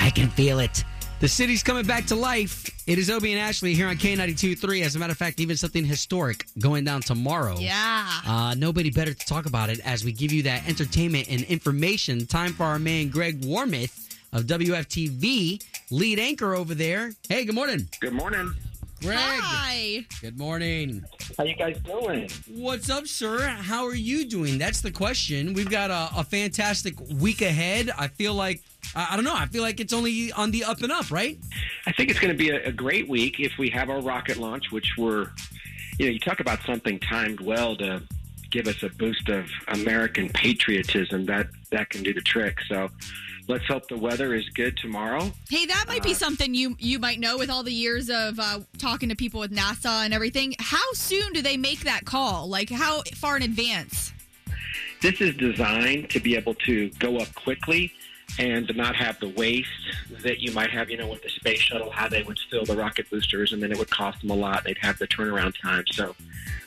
I can feel it. The city's coming back to life. It is Obie and Ashley here on K92.3. As a matter of fact, even something historic going down tomorrow. Yeah. Uh, nobody better to talk about it as we give you that entertainment and information. Time for our man Greg Warmoth of WFTV, lead anchor over there. Hey, good morning. Good morning. Greg. Hi. Good morning. How you guys doing? What's up, sir? How are you doing? That's the question. We've got a, a fantastic week ahead. I feel like, I, I don't know, I feel like it's only on the up and up, right? I think it's going to be a, a great week if we have our rocket launch, which we're, you know, you talk about something timed well to give us a boost of American patriotism. That that can do the trick. So let's hope the weather is good tomorrow. Hey, that might be Uh, something you you might know with all the years of uh, talking to people with NASA and everything. How soon do they make that call? Like how far in advance? This is designed to be able to go up quickly and to not have the waste that you might have, you know, with the space shuttle, how they would fill the rocket boosters and then it would cost them a lot. They'd have the turnaround time. So,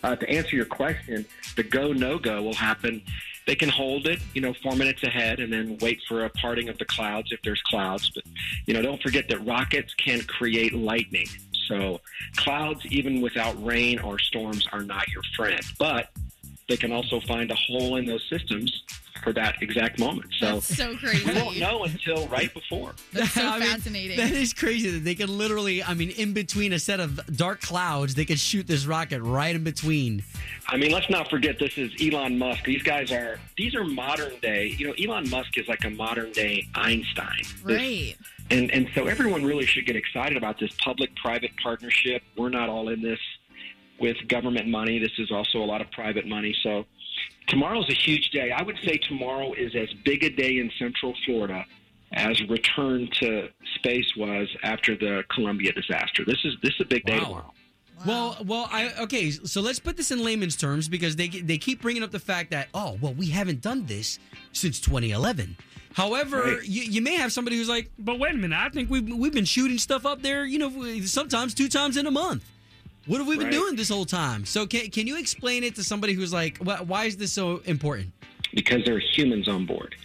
uh, to answer your question, the go no go will happen. They can hold it, you know, four minutes ahead and then wait for a parting of the clouds if there's clouds. But, you know, don't forget that rockets can create lightning. So, clouds, even without rain or storms, are not your friend. But they can also find a hole in those systems for that exact moment. So That's so crazy. we won't know until right before. That's so I mean, fascinating. That is crazy that they can literally, I mean, in between a set of dark clouds, they could shoot this rocket right in between. I mean, let's not forget this is Elon Musk. These guys are these are modern day. You know, Elon Musk is like a modern day Einstein. This- right. And and so everyone really should get excited about this public-private partnership. We're not all in this with government money. This is also a lot of private money. So tomorrow's a huge day. I would say tomorrow is as big a day in Central Florida as return to space was after the Columbia disaster. This is this is a big day Wow. tomorrow. Well, well, I okay. So let's put this in layman's terms because they they keep bringing up the fact that oh well we haven't done this since 2011. However, Right. you, you may have somebody who's like, but wait a minute, I think we've we've been shooting stuff up there, you know, sometimes two times in a month. What have we been Right. doing this whole time? So can can you explain it to somebody who's like, why, why is this so important? because there are humans on board.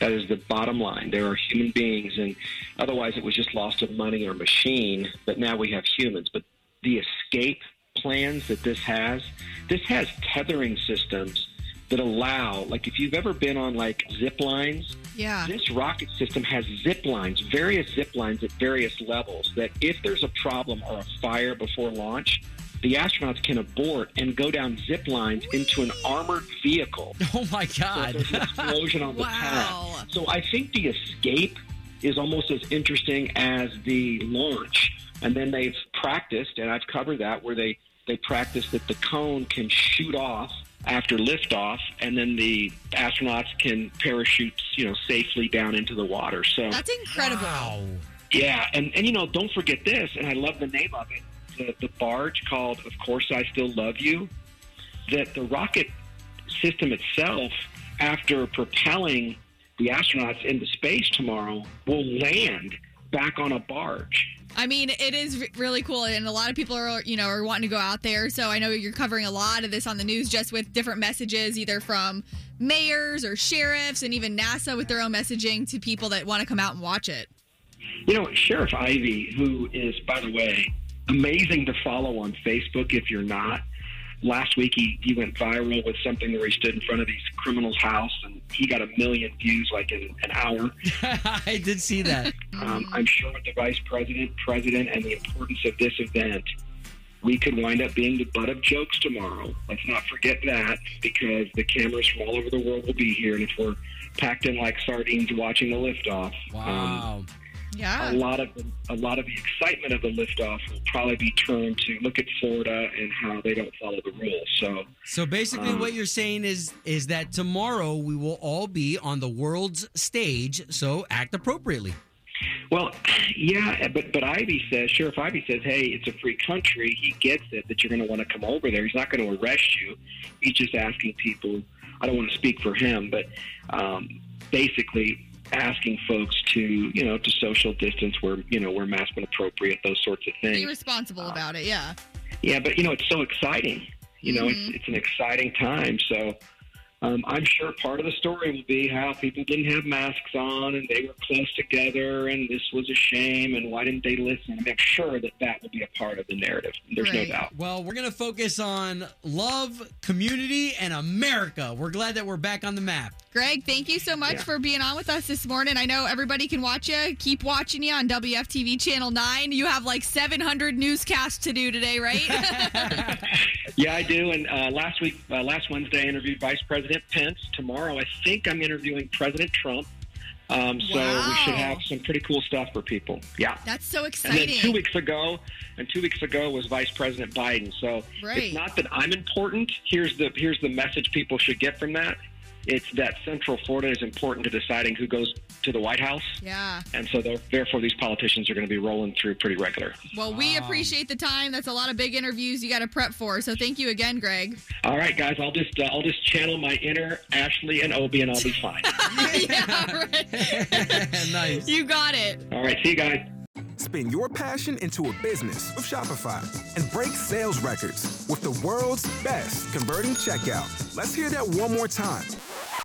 That is the bottom line. There are human beings, and otherwise it was just lost of money or machine. But now we have humans. But the escape plans that this has, this has tethering systems that allow, like if you've ever been on like zip lines, Yeah. this rocket system has zip lines, various zip lines at various levels. That if there's a problem or a fire before launch, the astronauts can abort and go down zip lines into an armored vehicle. Oh my So God! there's an explosion on the Wow. pad. So I think the escape is almost as interesting as the launch. And then they've practiced, and I've covered that, where they, they practice that the cone can shoot off after liftoff, and then the astronauts can parachute, you know, safely down into the water. So That's incredible. Wow. yeah, and, and you know, don't forget this, and I love the name of it. The, the barge called "Of Course I Still Love You." That the rocket system itself, after propelling the astronauts into space tomorrow, will land back on a barge. I mean, it is really cool, and a lot of people are, you know, are wanting to go out there. So I know you're covering a lot of this on the news, just with different messages, either from mayors or sheriffs, and even NASA with their own messaging to people that want to come out and watch it. You know, Sheriff Ivey, who is, by the way, amazing to follow on Facebook if you're not. Last week he, he went viral with something where he stood in front of these criminals' house and he got a million views like in an hour. I did see that. Um, I'm sure with the vice president, president, and the importance of this event, we could wind up being the butt of jokes tomorrow. Let's not forget that because the cameras from all over the world will be here, and if we're packed in like sardines watching the liftoff, um, Wow. Yeah. a lot of the, a lot of the excitement of the liftoff will probably be turned to look at Florida and how they don't follow the rules. So So basically, Um, what you're saying is is that tomorrow we will all be on the world's stage. So act appropriately. Well, yeah, but but Ivey says Sheriff Ivey says, hey, it's a free country. He gets it that you're going to want to come over there. He's not going to arrest you. He's just asking people. I don't want to speak for him, but um, basically asking folks to you know to social distance where you know where masks when appropriate, those sorts of things. Be responsible about it. Yeah. Yeah, but you know it's so exciting. You know, Mhm. it's it's an exciting time. So um, I'm sure part of the story will be how people didn't have masks on and they were close together and this was a shame and why didn't they listen? I mean, I'm sure that that will be a part of the narrative. There's Right. no doubt. Well, we're going to focus on love, community, and America. We're glad that we're back on the map. Greg, thank you so much Yeah. for being on with us this morning. I know everybody can watch you. Keep watching you on WFTV Channel 9. You have like 700 newscasts to do today, right? Yeah, I do. And uh, last week, uh, last Wednesday, I interviewed Vice President Pence. Tomorrow, I think I'm interviewing President Trump. Um, so we should have some pretty cool stuff for people. Yeah. That's so exciting. And then two weeks ago, and two weeks ago was Vice President Biden. So Right. it's not that I'm important. Here's the here's the message people should get from that. It's that Central Florida is important to deciding who goes to the White House, Yeah. and so therefore these politicians are going to be rolling through pretty regular. Well, we Wow. appreciate the time. That's a lot of big interviews you got to prep for. So thank you again, Greg. All right, guys, I'll just uh, I'll just channel my inner Ashley and Obi, and I'll be fine. yeah, right. nice. You got it. All right, see you guys. Spin your passion into a business with Shopify and break sales records with the world's best converting checkout. Let's hear that one more time.